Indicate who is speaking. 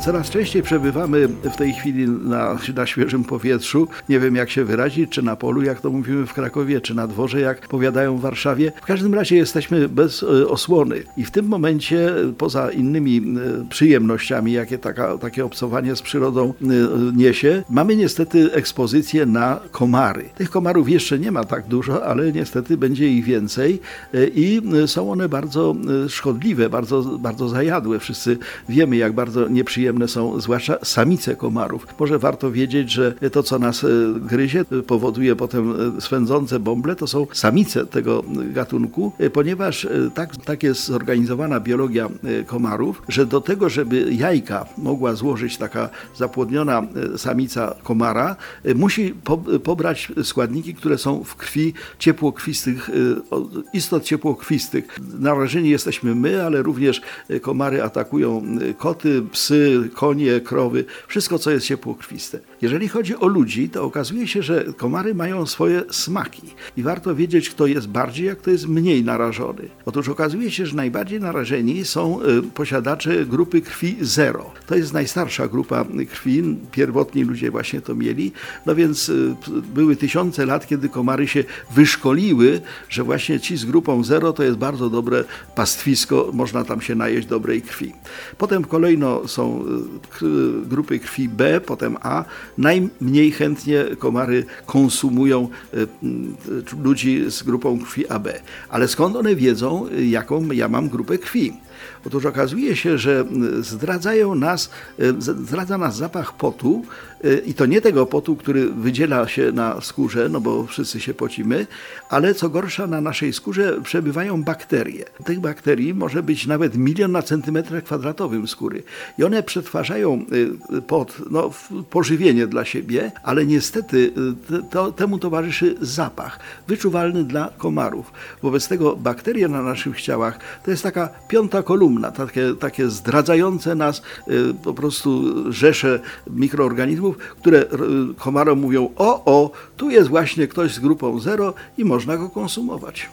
Speaker 1: Coraz częściej przebywamy w tej chwili na, na świeżym powietrzu. Nie wiem jak się wyrazić, czy na polu, jak to mówimy w Krakowie, czy na dworze, jak powiadają w Warszawie. W każdym razie jesteśmy bez e, osłony i w tym momencie, poza innymi e, przyjemnościami, jakie taka, takie obcowanie z przyrodą e, niesie, mamy niestety ekspozycję na komary. Tych komarów jeszcze nie ma tak dużo, ale niestety będzie ich więcej i są one bardzo szkodliwe, bardzo, bardzo zajadłe. Wszyscy wiemy, jak bardzo nieprzyjemne są zwłaszcza samice komarów. Może warto wiedzieć, że to, co nas e, gryzie, powoduje potem e, swędzące bąble, to są samice tego gatunku, e, ponieważ tak, tak jest zorganizowana biologia komarów, że do tego, żeby jajka mogła złożyć taka zapłodniona samica komara, musi pobrać składniki, które są w krwi ciepłokrwistych, istot ciepłokrwistych. Narażeni jesteśmy my, ale również komary atakują koty, psy, konie, krowy, wszystko co jest ciepłokrwiste. Jeżeli chodzi o ludzi, to okazuje się, że komary mają swoje smaki i warto wiedzieć, kto jest bardziej, a kto jest mniej narażony. Otóż okazuje się, że najbardziej narażeni są y, posiadacze grupy krwi zero. To jest najstarsza grupa krwi, pierwotni ludzie właśnie to mieli, no więc y, były tysiące lat, kiedy komary się wyszkoliły, że właśnie ci z grupą zero to jest bardzo dobre pastwisko, można tam się najeść dobrej krwi. Potem kolejno są grupy krwi B, potem A, najmniej chętnie komary konsumują e, ludzi z grupą krwi AB. Ale skąd one wiedzą, jaką ja mam grupę krwi? Otóż okazuje się, że zdradzają nas, e, zdradza nas zapach potu e, i to nie tego potu, który wydziela się na skórze, no bo wszyscy się pocimy, ale co gorsza na naszej skórze przebywają bakterie. Tych bakterii może być nawet milion na centymetr kwadratowym skóry i one przetwarzają y, pot no, pożywienie dla siebie, ale niestety y, to, temu towarzyszy zapach wyczuwalny dla komarów. Wobec tego bakterie na naszych ciałach to jest taka piąta kolumna, takie, takie zdradzające nas y, po prostu rzesze mikroorganizmów, które komarom mówią: o, o, tu jest właśnie ktoś z grupą zero i można go konsumować.